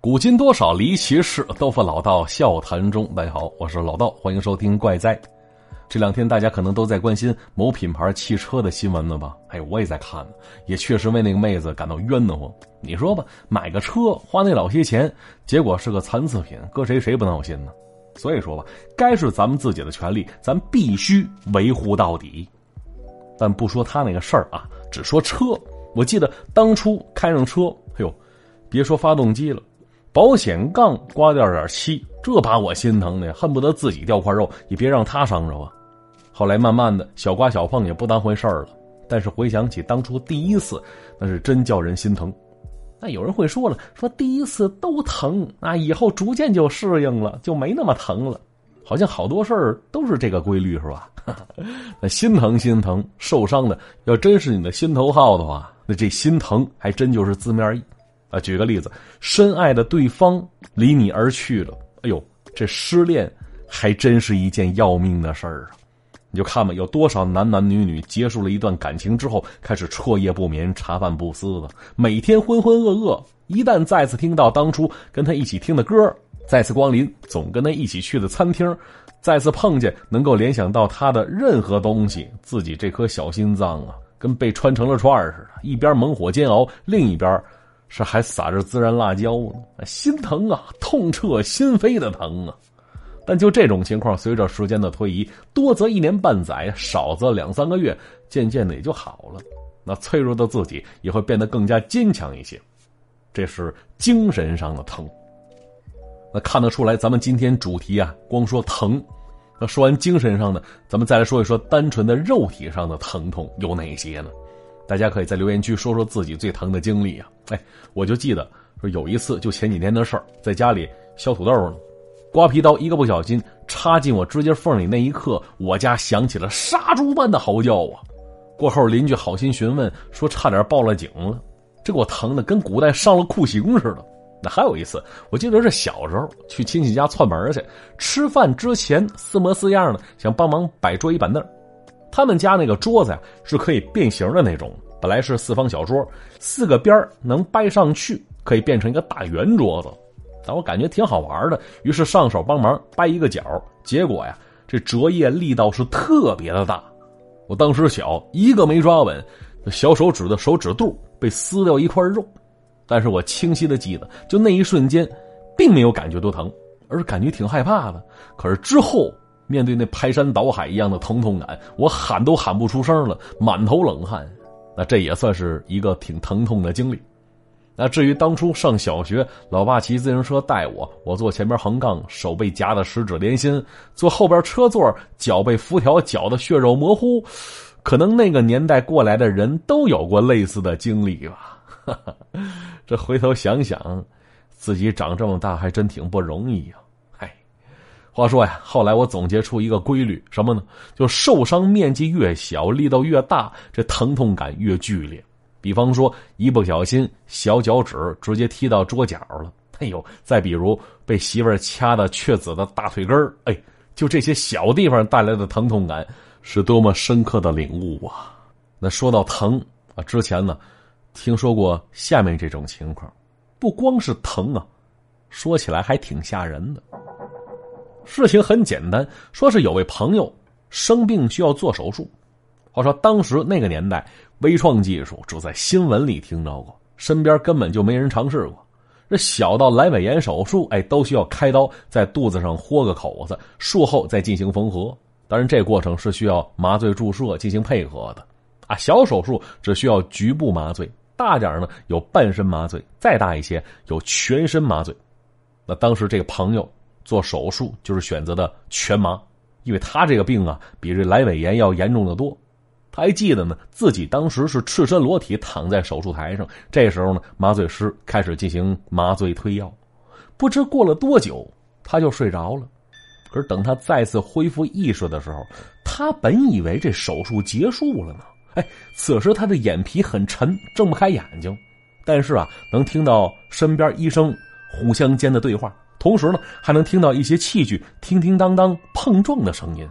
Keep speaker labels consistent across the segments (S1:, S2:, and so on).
S1: 古今多少离奇事，都付老道笑谈中。大家好，我是老道，欢迎收听怪哉。这两天大家可能都在关心某品牌汽车的新闻了吧？哎，我也在看，也确实为那个妹子感到冤得慌。你说吧，买个车花那老些钱，结果是个残次品，搁谁谁不闹心呢？所以说吧，该是咱们自己的权利，咱必须维护到底。但不说他那个事儿啊，只说车。我记得当初开上车，哎呦，别说发动机了。保险杠刮掉点漆，这把我心疼的，恨不得自己掉块肉，也别让他伤着啊。后来慢慢的小刮小碰也不当回事儿了。但是回想起当初第一次，那是真叫人心疼。那有人会说了，说第一次都疼啊，以后逐渐就适应了，就没那么疼了。好像好多事儿都是这个规律，是吧？那心疼心疼，受伤的要真是你的心头好的话，那这心疼还真就是字面意。啊，举个例子，深爱的对方离你而去了，哎呦，这失恋还真是一件要命的事儿啊！你就看吧，有多少男男女女结束了一段感情之后，开始彻夜不眠、茶饭不思的，每天浑浑噩噩。一旦再次听到当初跟他一起听的歌，再次光临总跟他一起去的餐厅，再次碰见能够联想到他的任何东西，自己这颗小心脏啊，跟被穿成了串似的，一边猛火煎熬，另一边。是还撒着孜然辣椒呢，心疼啊，痛彻心扉的疼啊！但就这种情况，随着时间的推移，多则一年半载，少则两三个月，渐渐的也就好了。那脆弱的自己也会变得更加坚强一些。这是精神上的疼。那看得出来，咱们今天主题啊，光说疼。那说完精神上的，咱们再来说一说单纯的肉体上的疼痛有哪些呢？大家可以在留言区说说自己最疼的经历啊！哎，我就记得说有一次，就前几天的事儿，在家里削土豆呢，刮皮刀一个不小心插进我指甲缝里，那一刻，我家响起了杀猪般的嚎叫啊！过后邻居好心询问，说差点报了警了，这给我疼的跟古代上了酷刑似的。那还有一次，我记得是小时候去亲戚家串门去，吃饭之前似模似样的想帮忙摆桌椅板凳。他们家那个桌子呀是可以变形的那种，本来是四方小桌，四个边能掰上去，可以变成一个大圆桌子。但我感觉挺好玩的，于是上手帮忙掰一个角。结果呀，这折页力道是特别的大。我当时小，一个没抓稳，小手指的手指肚被撕掉一块肉。但是我清晰的记得，就那一瞬间，并没有感觉多疼，而是感觉挺害怕的。可是之后。面对那排山倒海一样的疼痛感，我喊都喊不出声了，满头冷汗。那这也算是一个挺疼痛的经历。那至于当初上小学，老爸骑自行车带我，我坐前边横杠，手被夹的十指连心；坐后边车座，脚被辐条绞的血肉模糊。可能那个年代过来的人都有过类似的经历吧。这回头想想，自己长这么大还真挺不容易呀。话说呀，后来我总结出一个规律，什么呢？就受伤面积越小，力道越大，这疼痛感越剧烈。比方说，一不小心小脚趾直接踢到桌角了，哎呦！再比如被媳妇儿掐的雀子的大腿根儿，哎，就这些小地方带来的疼痛感，是多么深刻的领悟啊！那说到疼啊，之前呢，听说过下面这种情况，不光是疼啊，说起来还挺吓人的。事情很简单，说是有位朋友生病需要做手术。话说当时那个年代，微创技术只在新闻里听到过，身边根本就没人尝试过。这小到阑尾炎手术，哎，都需要开刀在肚子上豁个口子，术后再进行缝合。当然，这过程是需要麻醉注射进行配合的。啊，小手术只需要局部麻醉，大点呢有半身麻醉，再大一些有全身麻醉。那当时这个朋友。做手术就是选择的全麻，因为他这个病啊比这阑尾炎要严重的多。他还记得呢，自己当时是赤身裸体躺在手术台上，这时候呢，麻醉师开始进行麻醉推药，不知过了多久，他就睡着了。可是等他再次恢复意识的时候，他本以为这手术结束了呢。哎，此时他的眼皮很沉，睁不开眼睛，但是啊，能听到身边医生互相间的对话。同时呢，还能听到一些器具叮叮当当碰撞的声音。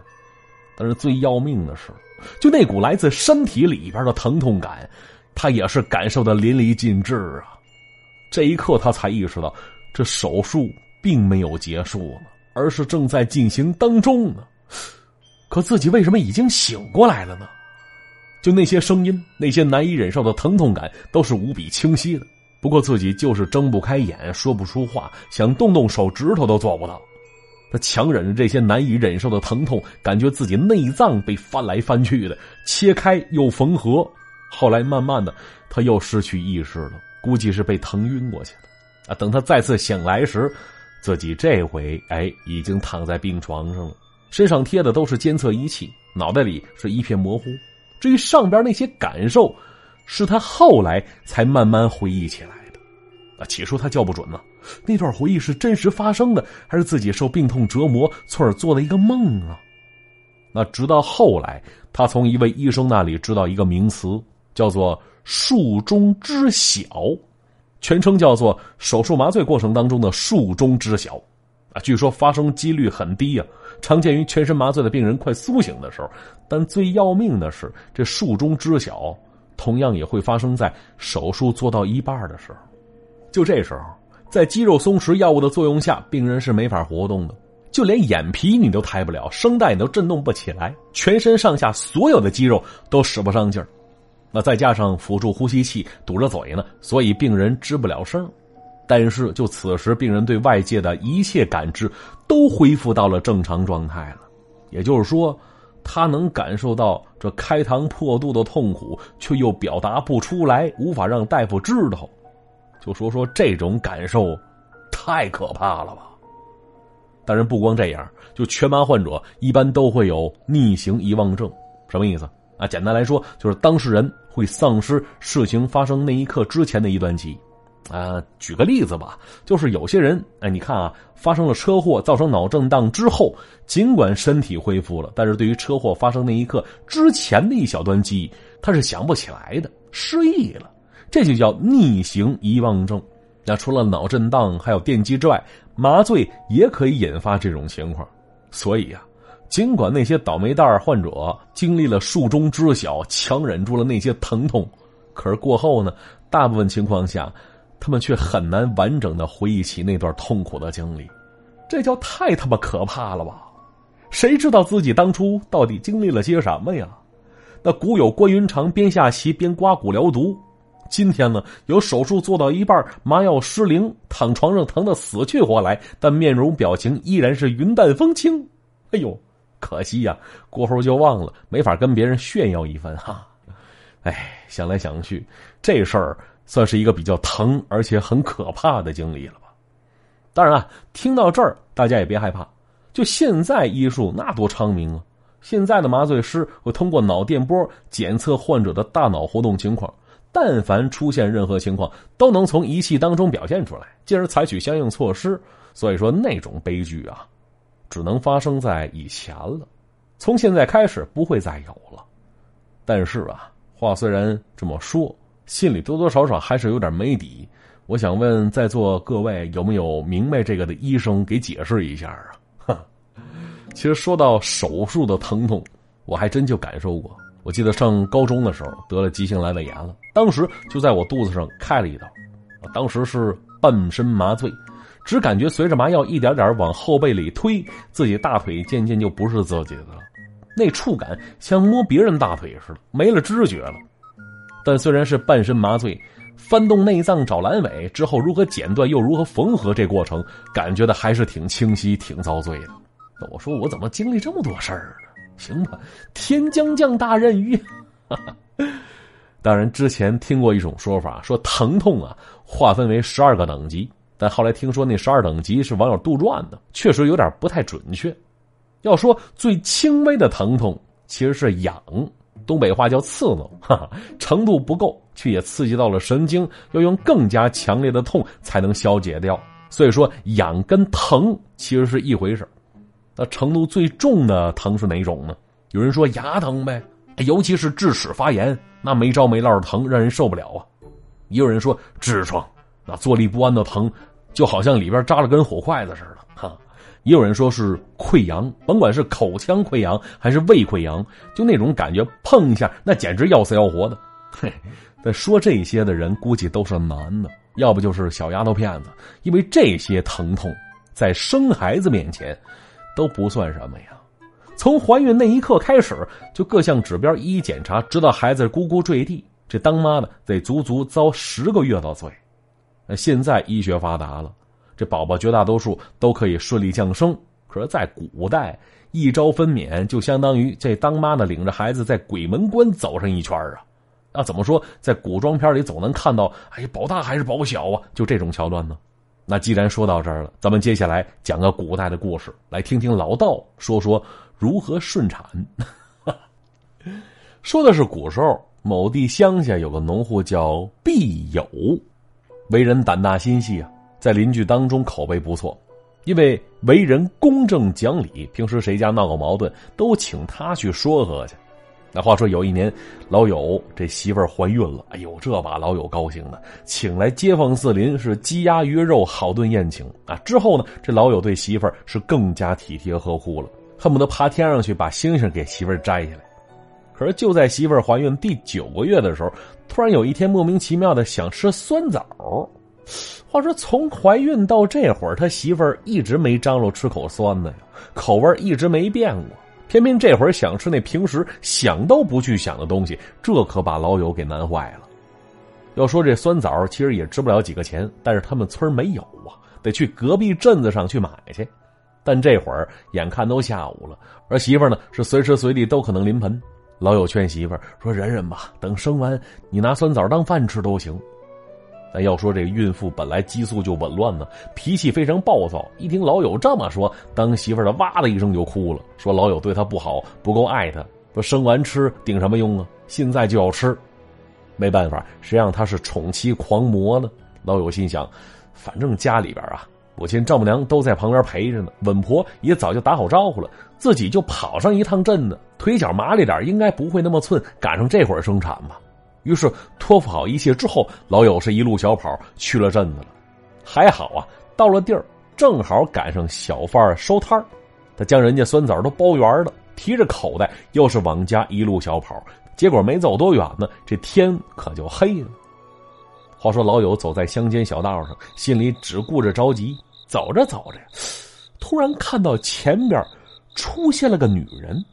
S1: 但是最要命的是，就那股来自身体里边的疼痛感，他也是感受的淋漓尽致啊。这一刻，他才意识到，这手术并没有结束呢，而是正在进行当中呢。可自己为什么已经醒过来了呢？就那些声音，那些难以忍受的疼痛感，都是无比清晰的。不过自己就是睁不开眼，说不出话，想动动手指头都做不到。他强忍着这些难以忍受的疼痛，感觉自己内脏被翻来翻去的，切开又缝合。后来慢慢的，他又失去意识了，估计是被疼晕过去了。啊，等他再次醒来时，自己这回哎已经躺在病床上了，身上贴的都是监测仪器，脑袋里是一片模糊。至于上边那些感受。是他后来才慢慢回忆起来的，啊，起初他叫不准呢，那段回忆是真实发生的，还是自己受病痛折磨，从而做了一个梦啊？那直到后来，他从一位医生那里知道一个名词，叫做“术中知晓”，全称叫做手术麻醉过程当中的术中知晓，啊，据说发生几率很低啊，常见于全身麻醉的病人快苏醒的时候，但最要命的是这术中知晓。同样也会发生在手术做到一半的时候，就这时候，在肌肉松弛药物的作用下，病人是没法活动的，就连眼皮你都抬不了，声带你都震动不起来，全身上下所有的肌肉都使不上劲儿。那再加上辅助呼吸器堵着嘴呢，所以病人吱不了声。但是就此时，病人对外界的一切感知都恢复到了正常状态了，也就是说。他能感受到这开膛破肚的痛苦，却又表达不出来，无法让大夫知道。就说说这种感受，太可怕了吧！当然，不光这样，就全麻患者一般都会有逆行遗忘症，什么意思啊？简单来说，就是当事人会丧失事情发生那一刻之前的一段记忆。啊，举个例子吧，就是有些人，哎，你看啊，发生了车祸，造成脑震荡之后，尽管身体恢复了，但是对于车祸发生那一刻之前的一小段记忆，他是想不起来的，失忆了，这就叫逆行遗忘症。那除了脑震荡还有电击之外，麻醉也可以引发这种情况。所以啊，尽管那些倒霉蛋患者经历了术中知晓，强忍住了那些疼痛，可是过后呢，大部分情况下。他们却很难完整的回忆起那段痛苦的经历，这叫太他妈可怕了吧？谁知道自己当初到底经历了些什么呀？那古有关云长边下棋边刮骨疗毒，今天呢有手术做到一半麻药失灵，躺床上疼得死去活来，但面容表情依然是云淡风轻。哎呦，可惜呀，过后就忘了，没法跟别人炫耀一番哈。哎，想来想去，这事儿。算是一个比较疼而且很可怕的经历了吧？当然啊，听到这儿大家也别害怕。就现在医术那多昌明啊！现在的麻醉师会通过脑电波检测患者的大脑活动情况，但凡出现任何情况，都能从仪器当中表现出来，进而采取相应措施。所以说，那种悲剧啊，只能发生在以前了。从现在开始不会再有了。但是啊，话虽然这么说。心里多多少少还是有点没底，我想问在座各位有没有明白这个的医生给解释一下啊？其实说到手术的疼痛，我还真就感受过。我记得上高中的时候得了急性阑尾炎了，当时就在我肚子上开了一刀，当时是半身麻醉，只感觉随着麻药一点点往后背里推，自己大腿渐渐就不是自己的了，那触感像摸别人大腿似的，没了知觉了。但虽然是半身麻醉，翻动内脏找阑尾之后，如何剪断又如何缝合，这过程感觉的还是挺清晰、挺遭罪的。那我说我怎么经历这么多事儿呢？行吧，天将降大任于。当然，之前听过一种说法，说疼痛啊划分为十二个等级，但后来听说那十二等级是网友杜撰的，确实有点不太准确。要说最轻微的疼痛，其实是痒。东北话叫刺挠，哈哈，程度不够，却也刺激到了神经，要用更加强烈的痛才能消解掉。所以说，痒跟疼其实是一回事那程度最重的疼是哪种呢？有人说牙疼呗，尤其是智齿发炎，那没着没落的疼让人受不了啊。也有人说痔疮，那坐立不安的疼，就好像里边扎了根火筷子似的。哈，也有人说是溃疡，甭管是口腔溃疡还是胃溃疡，就那种感觉，碰一下那简直要死要活的。嘿，那说这些的人估计都是男的，要不就是小丫头片子，因为这些疼痛在生孩子面前都不算什么呀。从怀孕那一刻开始，就各项指标一一检查，直到孩子咕咕坠地，这当妈的得足足遭十个月的罪。那现在医学发达了。这宝宝绝大多数都可以顺利降生，可是，在古代，一朝分娩就相当于这当妈的领着孩子在鬼门关走上一圈啊！那怎么说，在古装片里总能看到，哎呀，保大还是保小啊？就这种桥段呢？那既然说到这儿了，咱们接下来讲个古代的故事，来听听老道说说如何顺产。说的是古时候某地乡下有个农户叫毕友，为人胆大心细啊。在邻居当中口碑不错，因为为人公正讲理，平时谁家闹个矛盾都请他去说和去。那话说有一年，老友这媳妇儿怀孕了，哎呦，这把老友高兴的，请来街坊四邻是鸡鸭鱼肉好顿宴请啊。之后呢，这老友对媳妇儿是更加体贴呵护了，恨不得爬天上去把星星给媳妇儿摘下来。可是就在媳妇儿怀孕第九个月的时候，突然有一天莫名其妙的想吃酸枣。话说，从怀孕到这会儿，他媳妇儿一直没张罗吃口酸的呀，口味一直没变过。偏偏这会儿想吃那平时想都不去想的东西，这可把老友给难坏了。要说这酸枣，其实也值不了几个钱，但是他们村没有啊，得去隔壁镇子上去买去。但这会儿眼看都下午了，儿媳妇儿呢是随时随地都可能临盆。老友劝媳妇儿说：“忍忍吧，等生完你拿酸枣当饭吃都行。”但要说这个孕妇本来激素就紊乱呢，脾气非常暴躁。一听老友这么说，当媳妇的哇的一声就哭了，说老友对她不好，不够爱她。说生完吃顶什么用啊？现在就要吃，没办法，谁让他是宠妻狂魔呢？老友心想，反正家里边啊，母亲丈母娘都在旁边陪着呢，稳婆也早就打好招呼了，自己就跑上一趟镇子，腿脚麻利点，应该不会那么寸，赶上这会儿生产吧。于是托付好一切之后，老友是一路小跑去了镇子了。还好啊，到了地儿正好赶上小贩收摊他将人家酸枣都包圆了，提着口袋又是往家一路小跑。结果没走多远呢，这天可就黑了。话说老友走在乡间小道上，心里只顾着着急。走着走着，突然看到前边出现了个女人。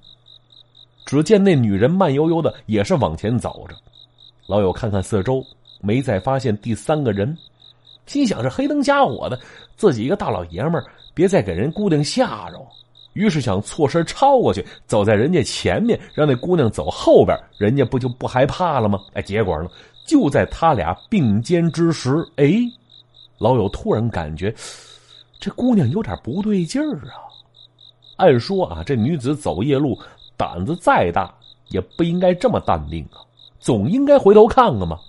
S1: 只见那女人慢悠悠的也是往前走着。老友看看四周，没再发现第三个人，心想：这黑灯瞎火的，自己一个大老爷们儿，别再给人姑娘吓着。于是想错身超过去，走在人家前面，让那姑娘走后边，人家不就不害怕了吗？哎，结果呢，就在他俩并肩之时，哎，老友突然感觉这姑娘有点不对劲儿啊。按说啊，这女子走夜路，胆子再大，也不应该这么淡定啊。总应该回头看看嘛，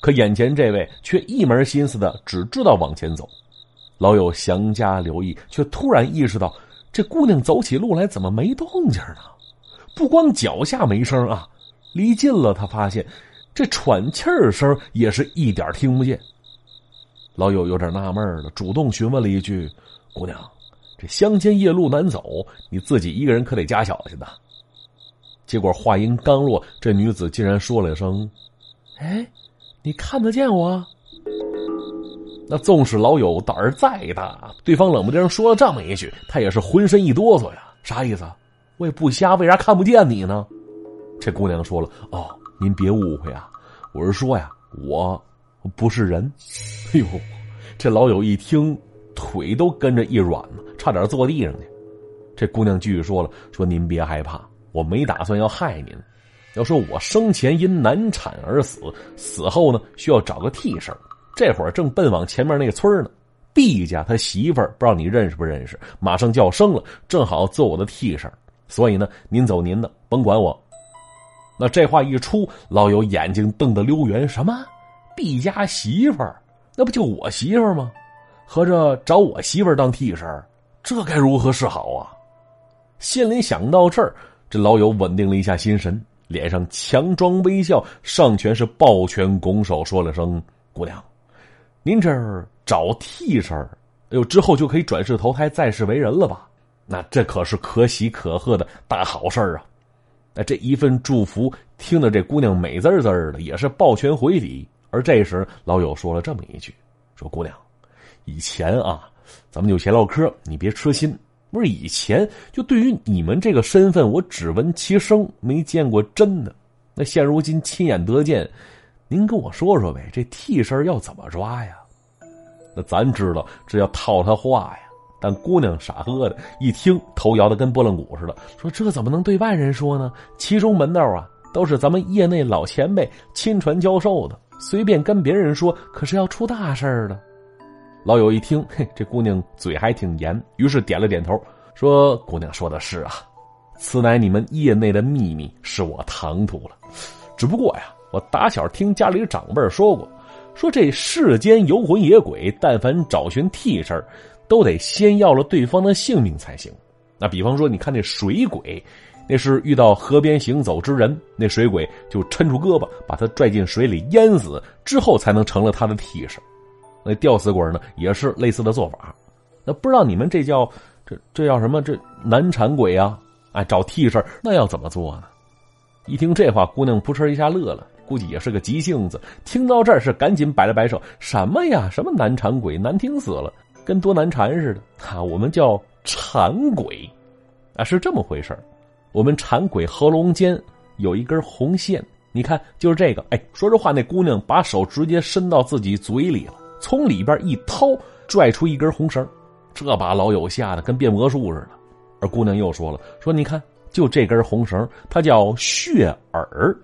S1: 可眼前这位却一门心思的只知道往前走。老友详加留意，却突然意识到，这姑娘走起路来怎么没动静呢？不光脚下没声啊，离近了他发现，这喘气儿声也是一点听不见。老友有点纳闷了，主动询问了一句：“姑娘，这乡间夜路难走，你自己一个人可得加小心呐。”结果话音刚落，这女子竟然说了声：“哎，你看得见我？”那纵使老友胆儿再大，对方冷不丁说了这么一句，他也是浑身一哆嗦呀。啥意思？我也不瞎，为啥看不见你呢？这姑娘说了：“哦，您别误会啊，我是说呀，我不是人。”哎呦，这老友一听，腿都跟着一软呢，差点坐地上去。这姑娘继续说了：“说您别害怕。”我没打算要害您，要说我生前因难产而死，死后呢需要找个替身这会儿正奔往前面那个村呢。毕家他媳妇儿不知道你认识不认识，马上就要生了，正好做我的替身所以呢，您走您的，甭管我。那这话一出，老友眼睛瞪得溜圆，什么？毕家媳妇儿？那不就我媳妇儿吗？合着找我媳妇儿当替身这该如何是好啊？心里想到这儿。这老友稳定了一下心神，脸上强装微笑，上拳是抱拳拱手，说了声：“姑娘，您这儿找替身哎呦，之后就可以转世投胎，再世为人了吧？那这可是可喜可贺的大好事啊！那这一份祝福，听得这姑娘美滋滋的，也是抱拳回礼。而这时，老友说了这么一句：“说姑娘，以前啊，咱们就闲唠嗑，你别痴心。不是以前，就对于你们这个身份，我只闻其声，没见过真的。那现如今亲眼得见，您跟我说说呗，这替身要怎么抓呀？那咱知道，这要套他话呀。”但姑娘傻呵的，一听头摇的跟拨浪鼓似的，说：“这怎么能对外人说呢？其中门道啊，都是咱们业内老前辈亲传教授的，随便跟别人说，可是要出大事的。”老友一听，嘿，这姑娘嘴还挺严，于是点了点头，说：“姑娘说的是啊，此乃你们业内的秘密，是我唐突了。只不过呀，我打小听家里长辈说过，说这世间游魂野鬼，但凡找寻替身。”都得先要了对方的性命才行。那比方说，你看那水鬼，那是遇到河边行走之人，那水鬼就抻出胳膊把他拽进水里淹死，之后才能成了他的替身。那吊死鬼呢，也是类似的做法。那不知道你们这叫这这叫什么？这难缠鬼啊？哎，找替身那要怎么做呢？一听这话，姑娘扑哧一下乐了，估计也是个急性子。听到这儿是赶紧摆了摆手：“什么呀？什么难缠鬼？难听死了！”跟多难缠似的啊！我们叫缠鬼，啊，是这么回事我们缠鬼喉咙间有一根红线，你看，就是这个。哎，说这话，那姑娘把手直接伸到自己嘴里了，从里边一掏，拽出一根红绳，这把老友吓得跟变魔术似的。而姑娘又说了：“说你看，就这根红绳，它叫血耳，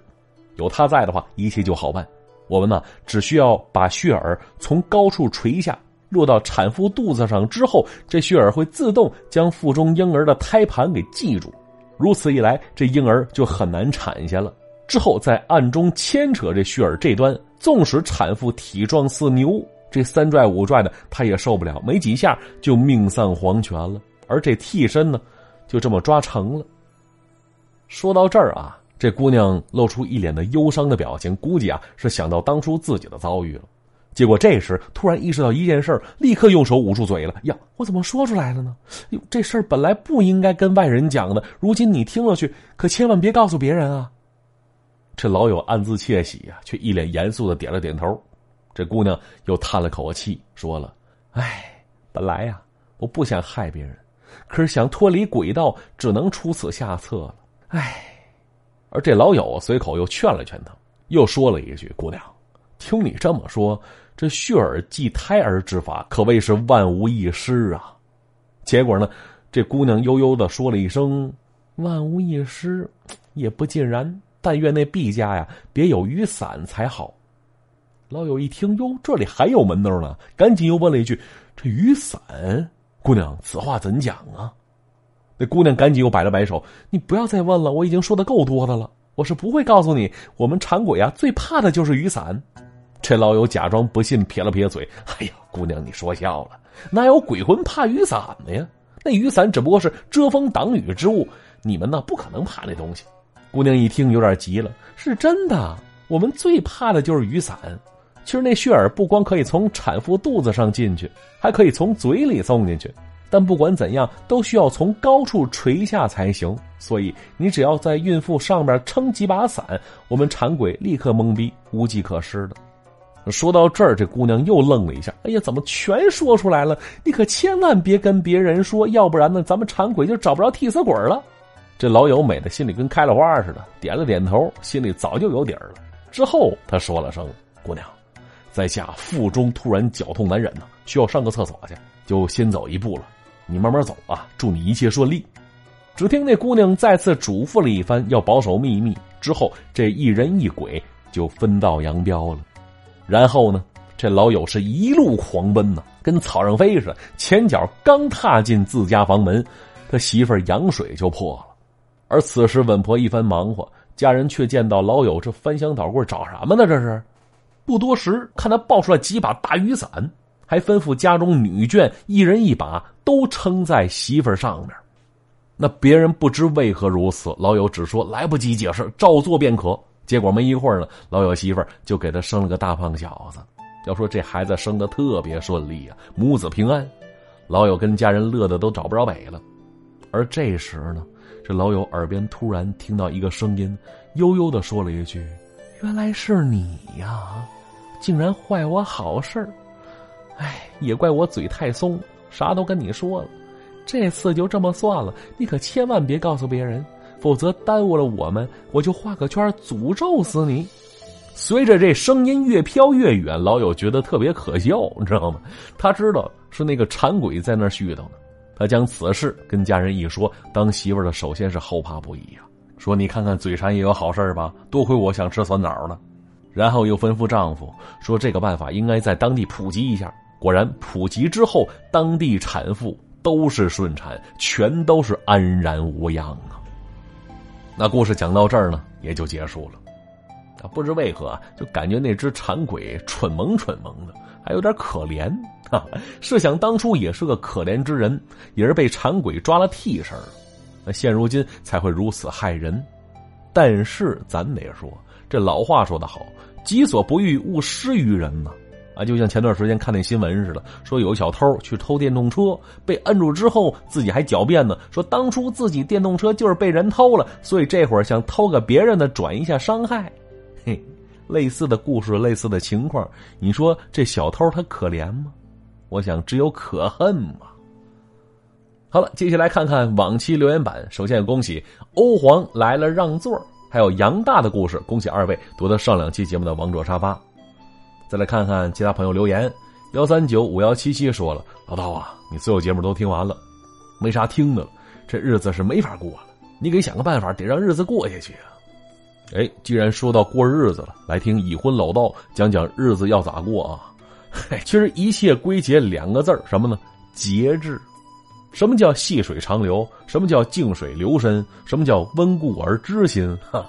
S1: 有它在的话，一切就好办。我们呢，只需要把血耳从高处垂下。”落到产妇肚子上之后，这血耳会自动将腹中婴儿的胎盘给系住，如此一来，这婴儿就很难产下了。之后再暗中牵扯这血耳这端，纵使产妇体壮似牛，这三拽五拽的，他也受不了，没几下就命丧黄泉了。而这替身呢，就这么抓成了。说到这儿啊，这姑娘露出一脸的忧伤的表情，估计啊是想到当初自己的遭遇了。结果这时突然意识到一件事立刻用手捂住嘴了。呀，我怎么说出来了呢？哟，这事儿本来不应该跟外人讲的，如今你听了去，可千万别告诉别人啊！这老友暗自窃喜呀，却一脸严肃的点了点头。这姑娘又叹了口气，说了：“哎，本来呀，我不想害别人，可是想脱离轨道，只能出此下策了。哎。”而这老友随口又劝了劝他，又说了一句：“姑娘，听你这么说。”这血儿祭胎儿之法可谓是万无一失啊！结果呢，这姑娘悠悠的说了一声“万无一失”，也不尽然。但愿那毕家呀，别有雨伞才好。老友一听，哟，这里还有门道呢，赶紧又问了一句：“这雨伞，姑娘，此话怎讲啊？”那姑娘赶紧又摆了摆手：“你不要再问了，我已经说的够多的了。我是不会告诉你，我们馋鬼啊，最怕的就是雨伞。”这老友假装不信，撇了撇嘴：“哎呀，姑娘，你说笑了，哪有鬼魂怕雨伞的呀？那雨伞只不过是遮风挡雨之物，你们呢不可能怕那东西。”姑娘一听有点急了：“是真的，我们最怕的就是雨伞。其实那血儿不光可以从产妇肚子上进去，还可以从嘴里送进去，但不管怎样，都需要从高处垂下才行。所以你只要在孕妇上面撑几把伞，我们馋鬼立刻懵逼，无计可施的。”说到这儿，这姑娘又愣了一下。哎呀，怎么全说出来了？你可千万别跟别人说，要不然呢，咱们馋鬼就找不着替死鬼了。这老友美的心里跟开了花似的，点了点头，心里早就有底儿了。之后他说了声：“姑娘，在下腹中突然绞痛难忍呢，需要上个厕所去，就先走一步了。你慢慢走啊，祝你一切顺利。”只听那姑娘再次嘱咐了一番，要保守秘密。之后这一人一鬼就分道扬镳了。然后呢，这老友是一路狂奔呢，跟草上飞似的。前脚刚踏进自家房门，他媳妇儿羊水就破了。而此时稳婆一番忙活，家人却见到老友这翻箱倒柜找什么呢？这是不多时，看他抱出来几把大雨伞，还吩咐家中女眷一人一把，都撑在媳妇儿上面。那别人不知为何如此，老友只说来不及解释，照做便可。结果没一会儿呢，老友媳妇儿就给他生了个大胖小子。要说这孩子生的特别顺利啊，母子平安。老友跟家人乐得都找不着北了。而这时呢，这老友耳边突然听到一个声音，悠悠的说了一句：“原来是你呀，竟然坏我好事儿！哎，也怪我嘴太松，啥都跟你说了。这次就这么算了，你可千万别告诉别人，否则耽误了我们，我就画个圈诅咒死你。”随着这声音越飘越远，老友觉得特别可笑，你知道吗？他知道是那个馋鬼在那絮叨呢。他将此事跟家人一说，当媳妇的首先是后怕不已呀，说：“你看看嘴馋也有好事吧？多亏我想吃酸枣了。”然后又吩咐丈夫说：“这个办法应该在当地普及一下。”果然，普及之后，当地产妇都是顺产，全都是安然无恙啊。那故事讲到这儿呢，也就结束了。啊，不知为何，就感觉那只馋鬼蠢萌蠢萌的，还有点可怜。哈，试想当初也是个可怜之人，也是被馋鬼抓了替身那现如今才会如此害人。但是咱得说，这老话说得好，“己所不欲，勿施于人”呐。啊，就像前段时间看那新闻似的，说有小偷去偷电动车，被摁住之后，自己还狡辩呢，说当初自己电动车就是被人偷了，所以这会儿想偷个别人的，转一下伤害。嘿，类似的故事，类似的情况，你说这小偷他可怜吗？我想只有可恨嘛。好了，接下来看看往期留言板。首先恭喜欧皇来了让座，还有杨大的故事，恭喜二位夺得上两期节目的王者沙发。再来看看其他朋友留言，幺三九五幺七七说了：“老道啊，你所有节目都听完了，没啥听的了，这日子是没法过了，你给想个办法，得让日子过下去啊。”哎，既然说到过日子了，来听已婚老道讲讲日子要咋过啊？其实一切归结两个字什么呢？节制。什么叫细水长流？什么叫静水流深？什么叫温故而知新？哈，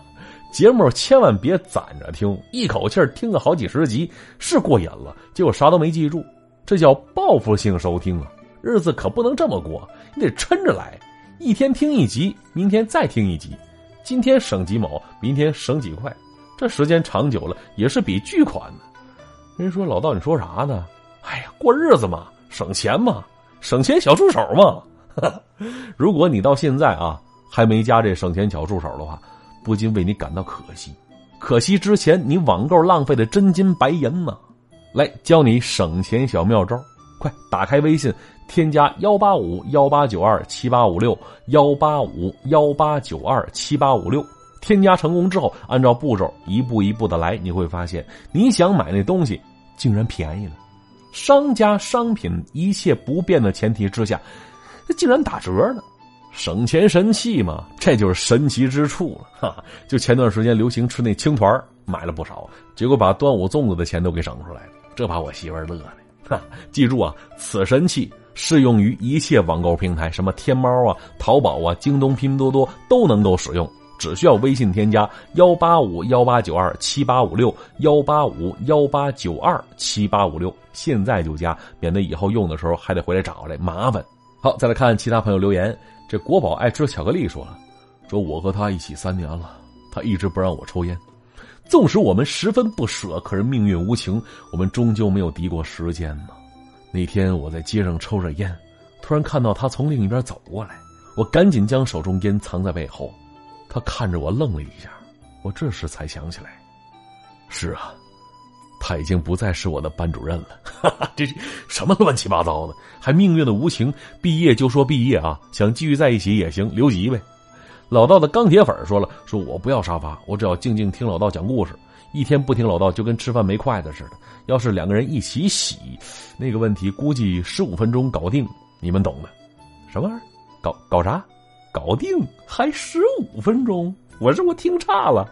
S1: 节目千万别攒着听，一口气听个好几十集，是过瘾了，结果啥都没记住，这叫报复性收听啊！日子可不能这么过，你得抻着来，一天听一集，明天再听一集。今天省几毛，明天省几块，这时间长久了也是笔巨款呢。人说老道，你说啥呢？哎呀，过日子嘛，省钱嘛，省钱小助手嘛。如果你到现在啊还没加这省钱小助手的话，不禁为你感到可惜。可惜之前你网购浪费的真金白银呢。来教你省钱小妙招，快打开微信。添加幺八五幺八九二七八五六幺八五幺八九二七八五六，添加成功之后，按照步骤一步一步的来，你会发现你想买那东西竟然便宜了。商家商品一切不变的前提之下，竟然打折了，省钱神器嘛，这就是神奇之处了。哈，就前段时间流行吃那青团，买了不少，结果把端午粽子的钱都给省出来了，这把我媳妇乐的。哈，记住啊，此神器。适用于一切网购平台，什么天猫啊、淘宝啊、京东、拼多多都能够使用。只需要微信添加幺八五幺八九二七八五六幺八五幺八九二七八五六，现在就加，免得以后用的时候还得回来找来麻烦。好，再来看其他朋友留言。这国宝爱吃巧克力说了：“说我和他一起三年了，他一直不让我抽烟，纵使我们十分不舍，可是命运无情，我们终究没有敌过时间呢。”那天我在街上抽着烟，突然看到他从另一边走过来，我赶紧将手中烟藏在背后。他看着我愣了一下，我这时才想起来，是啊，他已经不再是我的班主任了。哈哈，这什么乱七八糟的，还命运的无情？毕业就说毕业啊，想继续在一起也行，留级呗。老道的钢铁粉说了，说我不要沙发，我只要静静听老道讲故事。一天不听老道，就跟吃饭没筷子似的。要是两个人一起洗，那个问题估计十五分钟搞定，你们懂的。什么玩意儿？搞搞啥？搞定？还十五分钟？我是我听差了。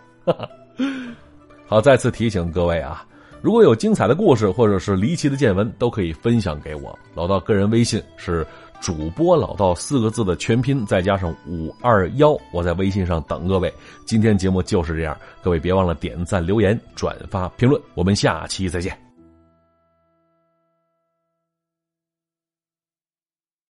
S1: 好，再次提醒各位啊，如果有精彩的故事或者是离奇的见闻，都可以分享给我。老道个人微信是。主播老道四个字的全拼，再加上五二幺，我在微信上等各位。今天节目就是这样，各位别忘了点赞、留言、转发、评论，我们下期再见。